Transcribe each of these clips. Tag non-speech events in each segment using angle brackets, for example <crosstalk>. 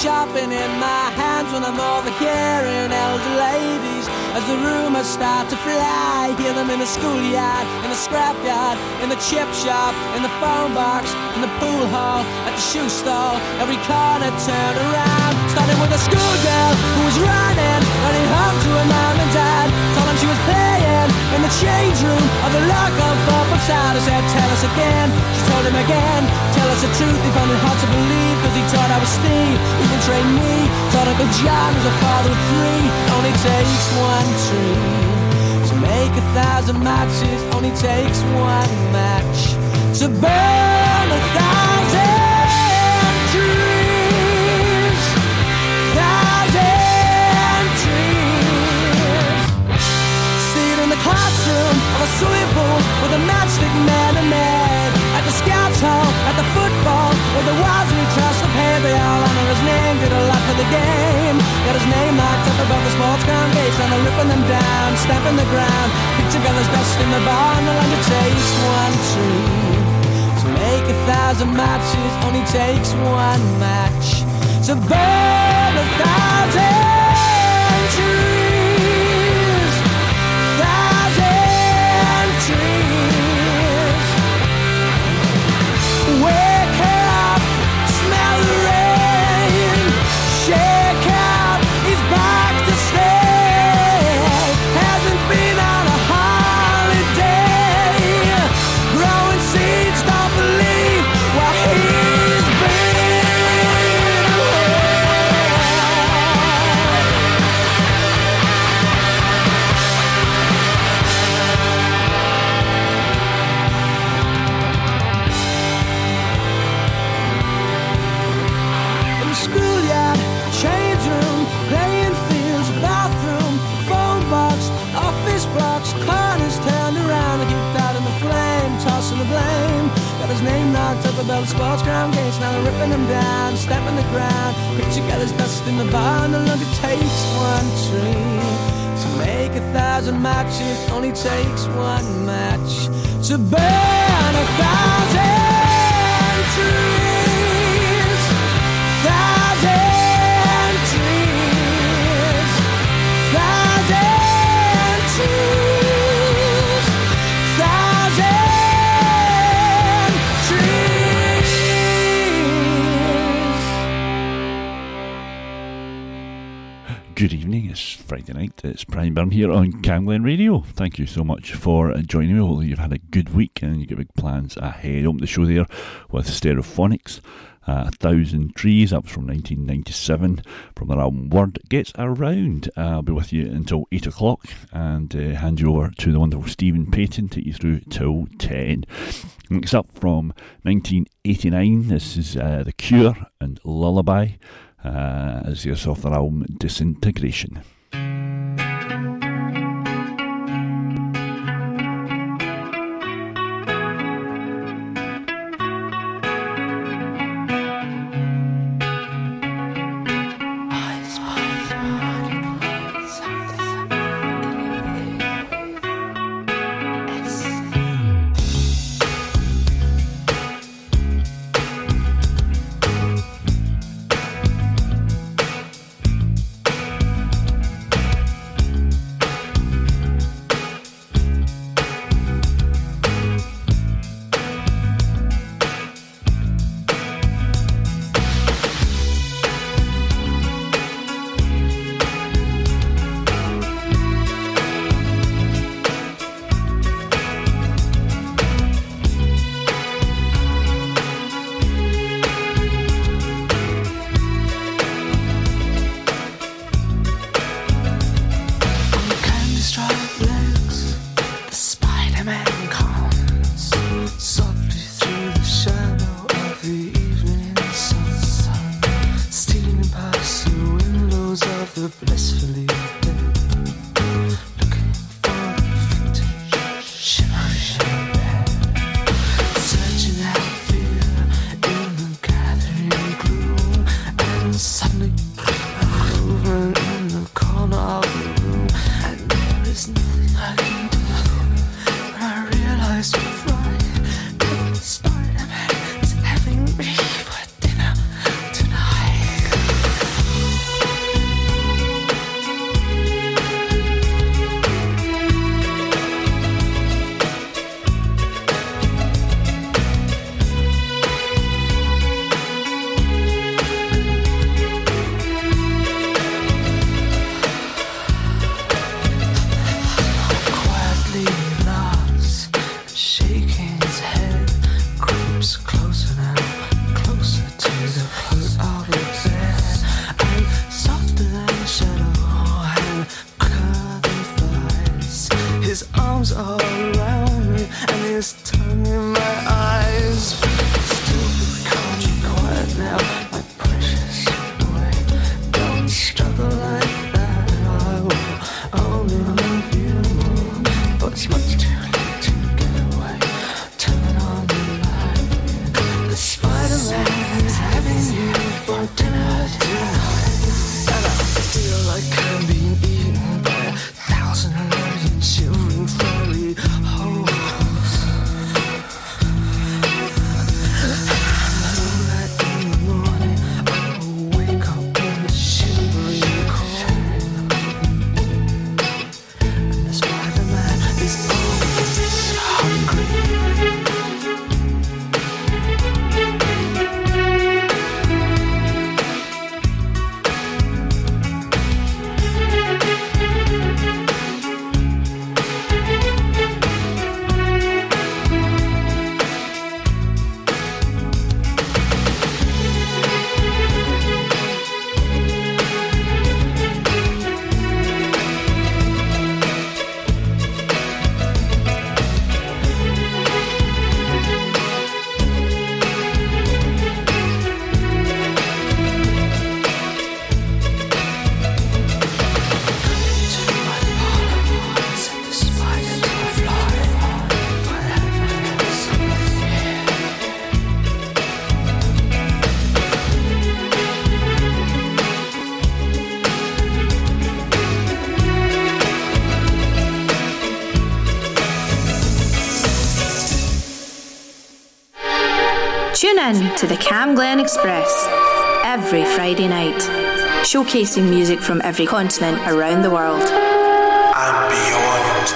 shopping in my hands when I'm overhearing elder ladies as the rumors start to fly. Hear them in the schoolyard, in the scrapyard, in the chip shop, in the phone box, in the pool hall, at the shoe store. Every corner turned around. Starting with a schoolgirl who was running, running home to her mom and dad. In the change room of the local football side. I said, Tell us again. She told him again. Tell us the truth. He found it hard to believe because he thought I was Steve. He betrayed me. Thought Uncle John was a father of three. Only takes one tree to make a thousand matches. Only takes one match to burn a thousand a swimming pool with a matchstick man and man. At the scouts hall, at the football, where the Wisely Trust of pay they all honor his name, did a lot for the game. Got his name marked up above the sports ground gates, and they're ripping them down, stamping the ground. Picture together's dust in the barn, the land it takes one tree. To make a thousand matches, only takes one match. To burn a thousand the sports ground gates, now they're ripping them down, stamping the ground, pick together's dust in the barn, no longer takes one tree. To make a thousand matches, only takes one match. To burn a thousand trees. Friday night. It's Brian Byrne here on Camglen Radio. Thank you so much for joining me. Hopefully, you've had a good week and you've got big plans ahead. Open the show there with Stereophonics. Uh, a Thousand Trees, was from 1997 from their album Word Gets Around. Uh, I'll be with you until 8 o'clock and uh, hand you over to the wonderful Stephen Payton, to take you through till 10. Next up from 1989, this is uh, The Cure and Lullaby uh, as it's off their album Disintegration. in to the Cam Glen Express every Friday night, showcasing music from every continent around the world. And beyond.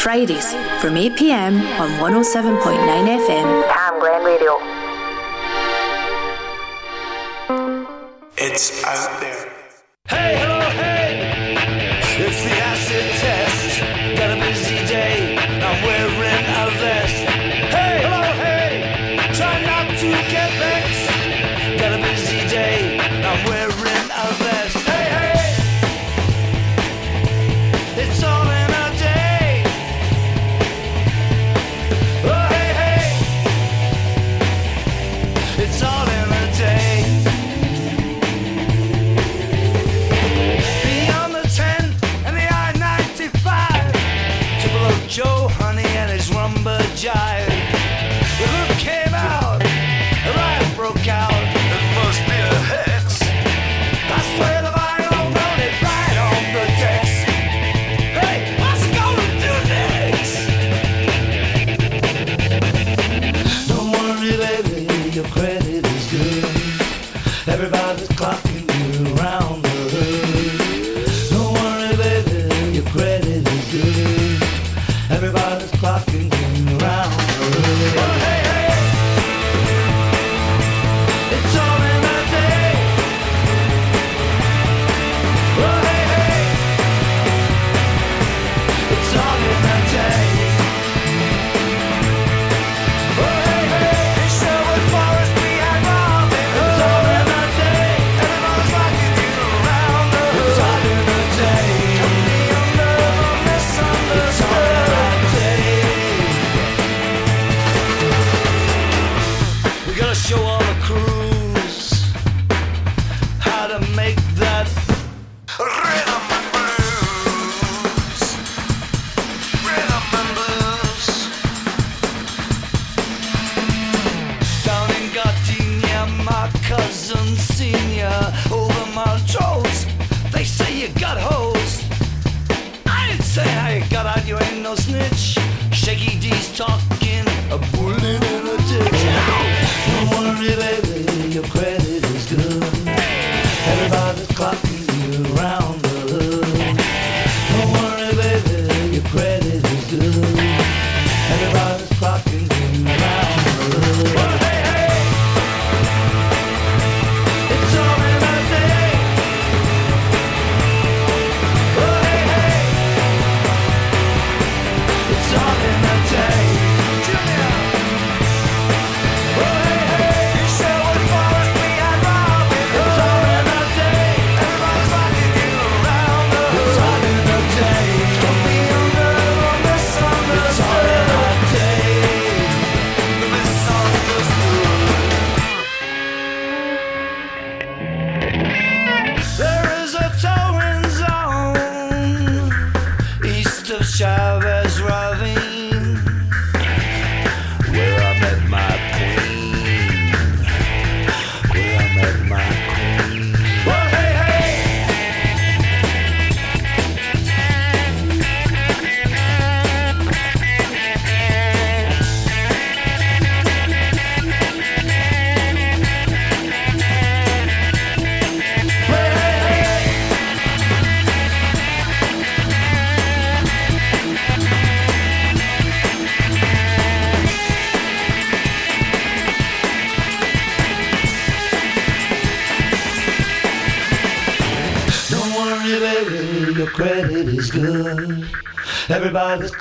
Fridays from 8pm on 107.9 FM. Cam Glen Radio.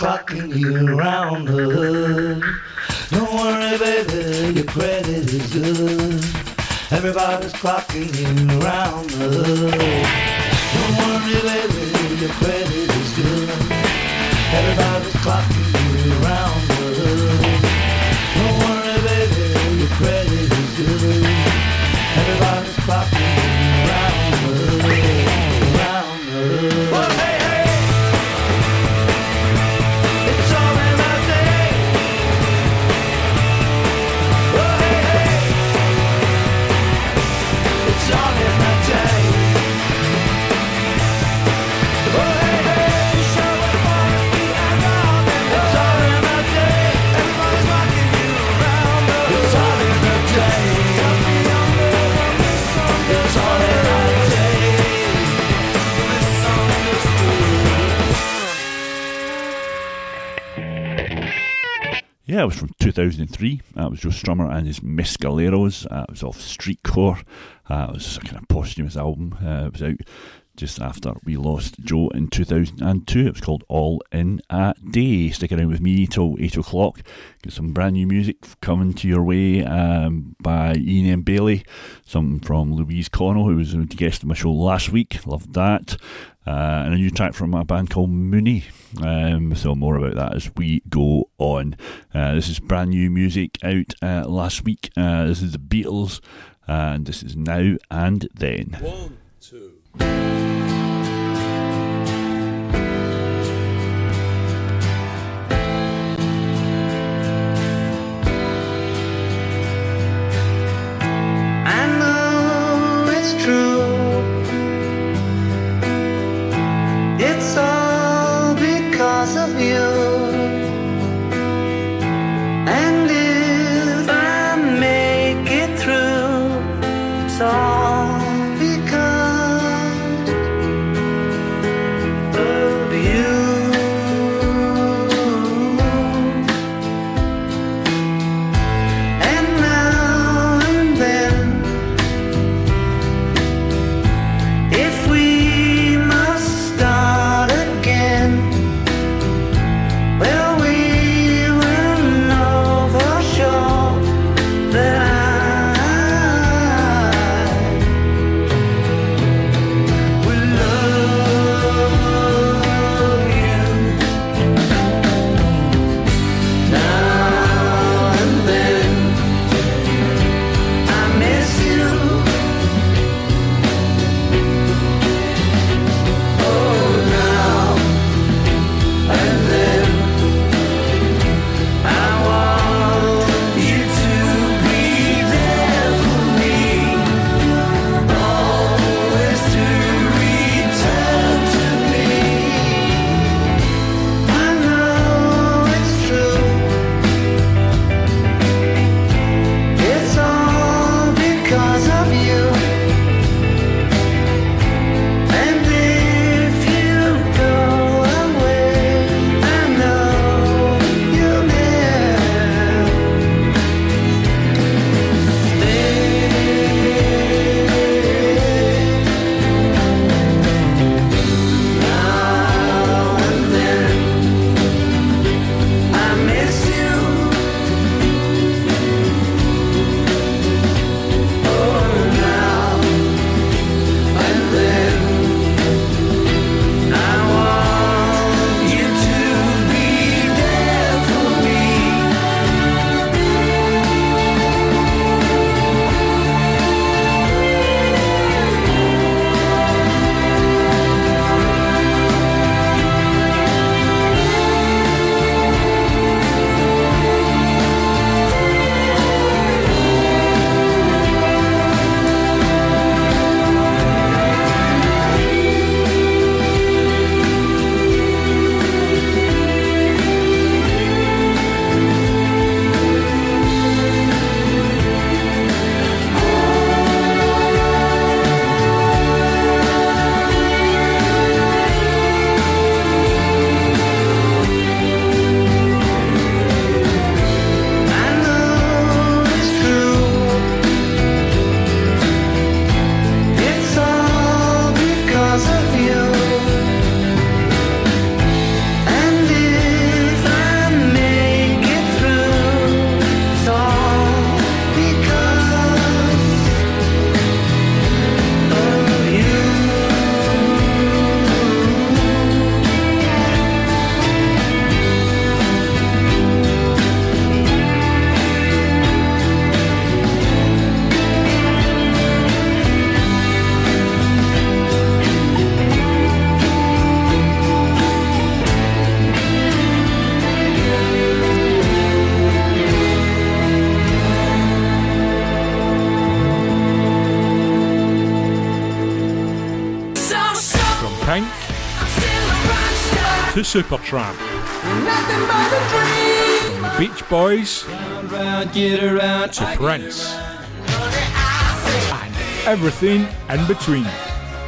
clocking you right. Yeah, it was from 2003. That was Joe Strummer and his Mescaleros. Uh, it was off Streetcore. Uh, it was a kind of posthumous album. Uh, it was out just after we lost Joe in 2002. It was called All in a Day. Stick around with me till 8 o'clock. Get some brand new music coming to your way um, by Ian M. Bailey. Something from Louise Connell, who was a guest on my show last week. Loved that. Uh, and a new track from a band called Mooney. Um, so more about that as we go on. Uh, this is brand new music out uh, last week. Uh, this is the Beatles, and this is Now and Then. One, two. Because of you. Supertramp. From the Beach Boys to Prince. And everything in between.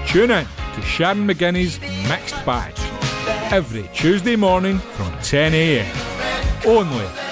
Tune in to Sharon McGinney's Mixed Bag every Tuesday morning from 10am. Only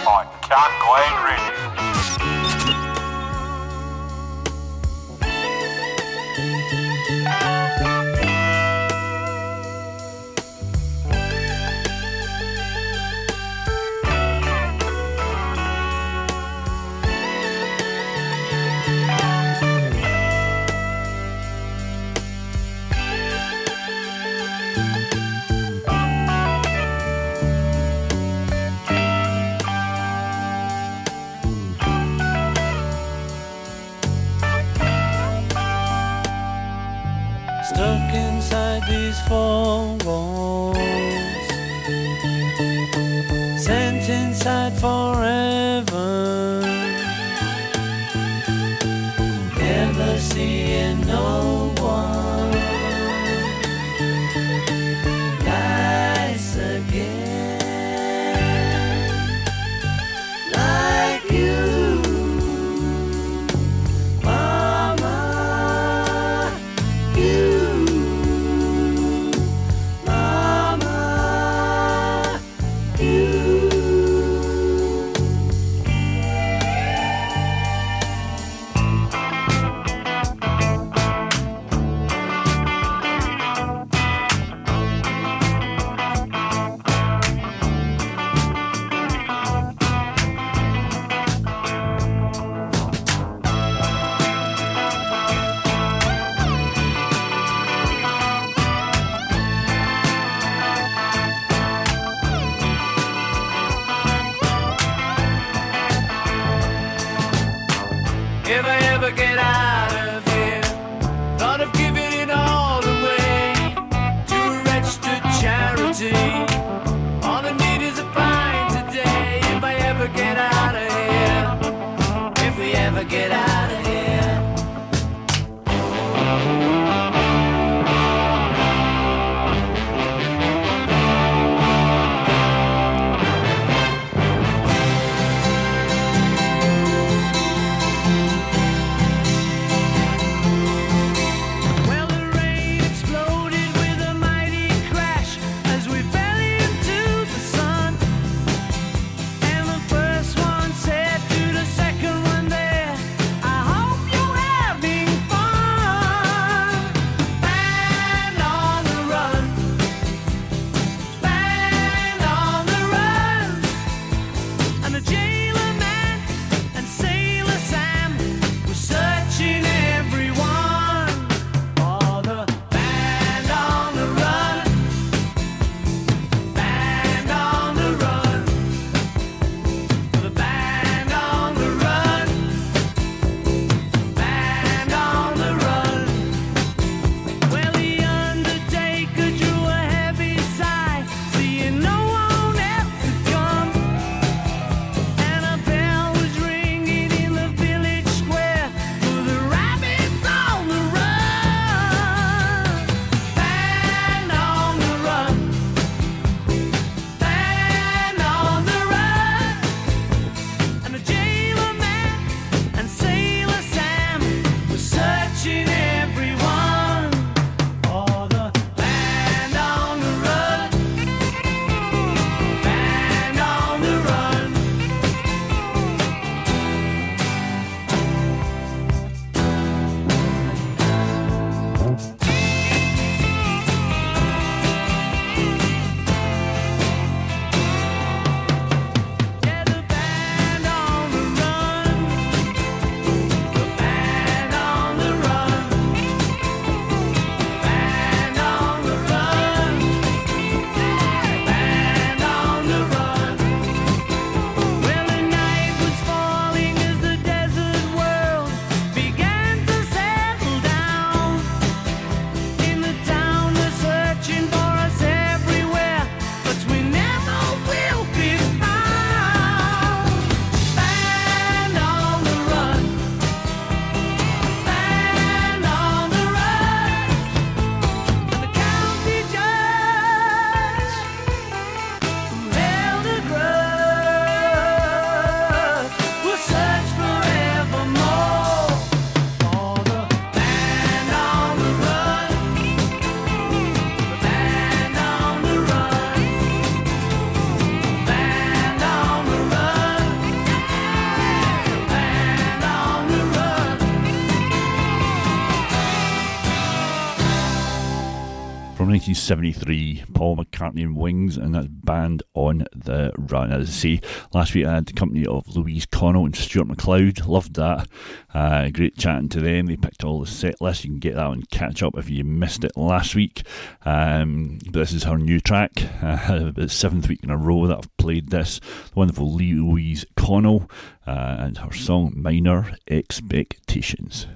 1973, Paul McCartney and Wings, and that's Band on the Run. As I say, last week I had the company of Louise Connell and Stuart McLeod. Loved that. Uh, great chatting to them. They picked all the set lists. You can get that and catch up if you missed it last week. Um, but this is her new track. Uh, the <laughs> seventh week in a row that I've played this. The wonderful Louise Connell uh, and her song Minor Expectations.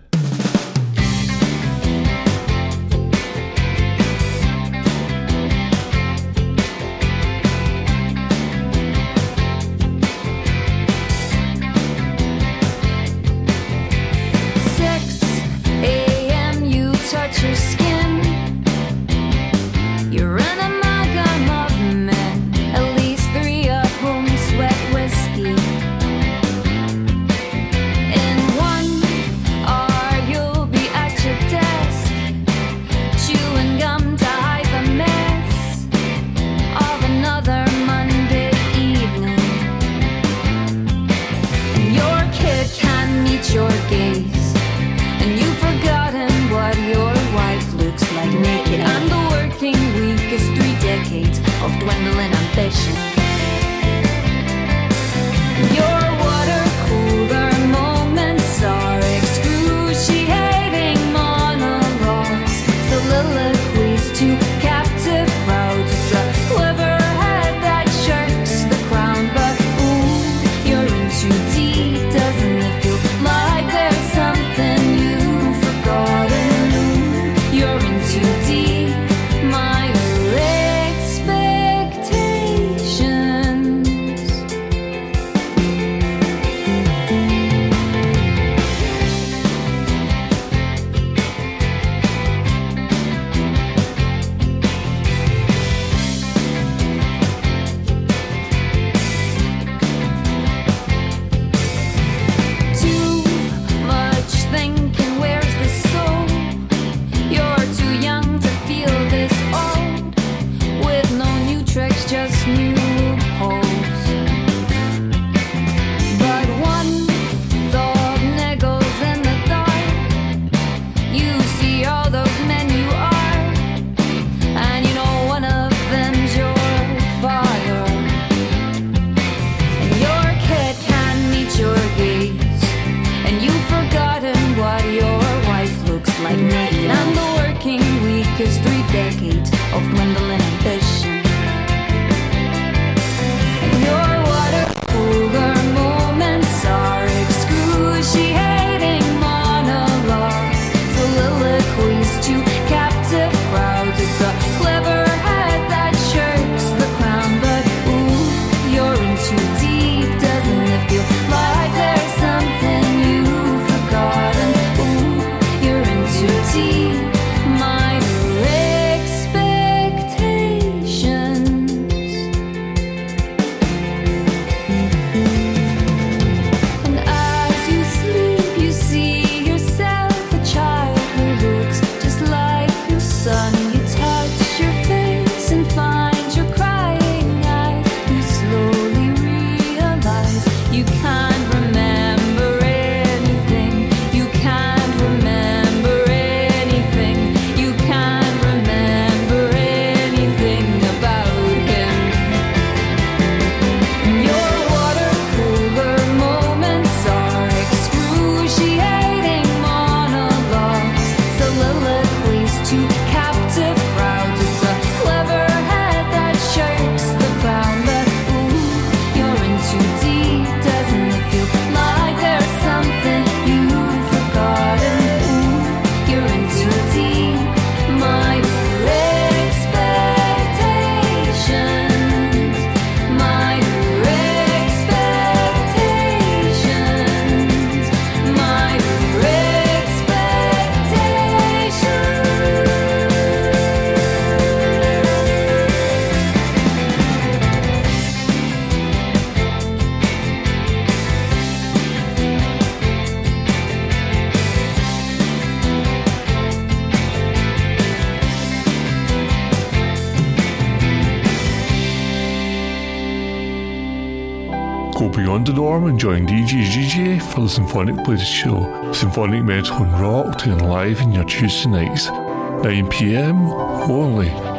Join DJ GJ for the Symphonic Blues Show. Symphonic Metal and Rock doing live in your Tuesday nights, 9pm only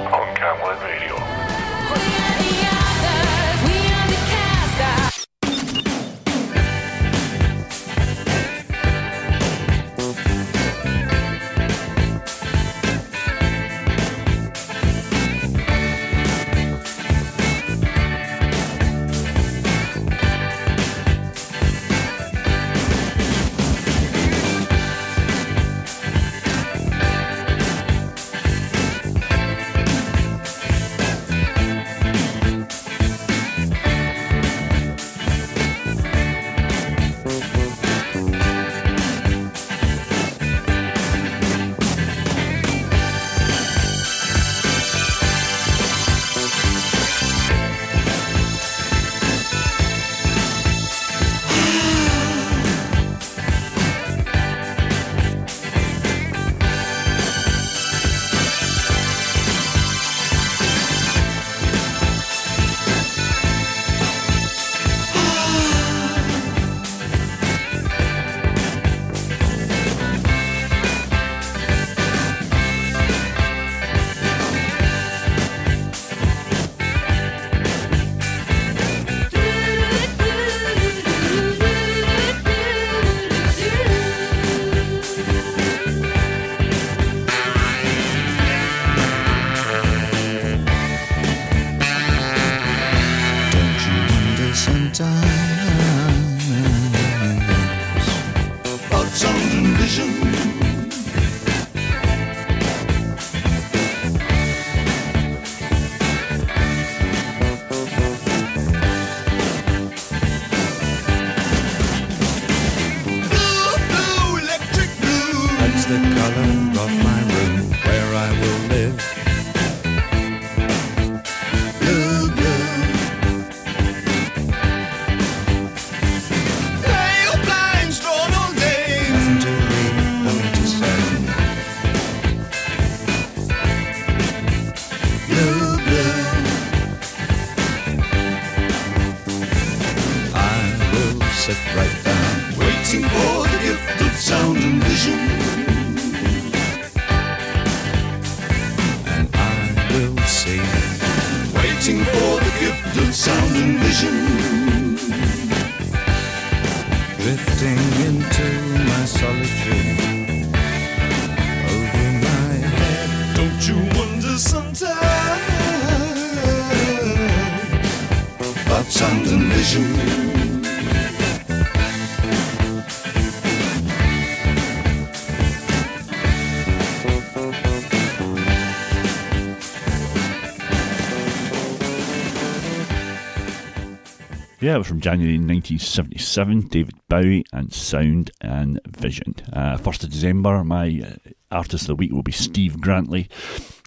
Yeah, it was from January 1977. David Bowie and Sound and Vision. Uh, 1st of December, my uh, artist of the week will be Steve Grantley.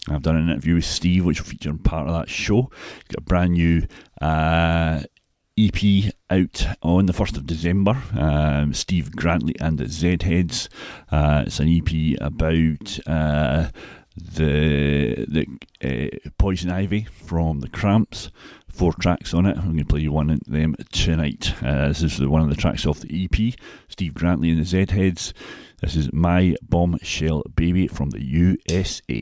I've done an interview with Steve, which will feature in part of that show. Got a brand new uh, EP out on the 1st of December. Um, Steve Grantley and the Zedheads. Uh, it's an EP about uh, the the uh, Poison Ivy from the Cramps. Four tracks on it. I'm going to play you one of them tonight. Uh, this is one of the tracks off the EP. Steve Grantley and the Zedheads. This is My Bombshell Baby from the USA.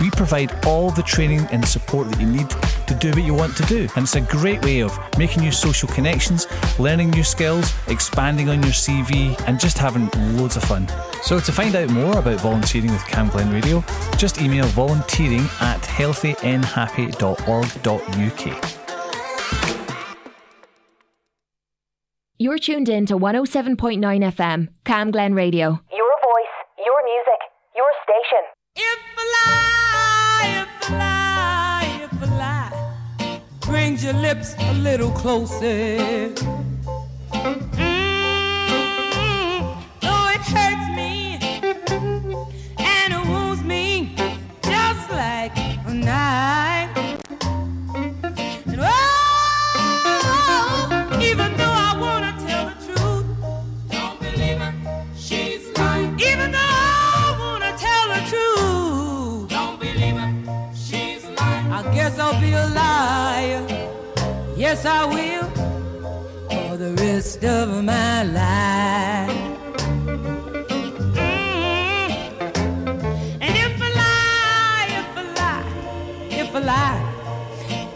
We provide all the training and support that you need to do what you want to do. And it's a great way of making new social connections, learning new skills, expanding on your CV, and just having loads of fun. So to find out more about volunteering with Cam Glen Radio, just email volunteering at healthynhappy.org.uk. You're tuned in to 107.9 FM, Cam Glen Radio. Your voice, your music, your station. Brings your lips a little closer. Yes, I will for the rest of my life. Mm. And if a lie, if a lie, if a lie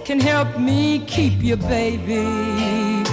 can help me keep you, baby.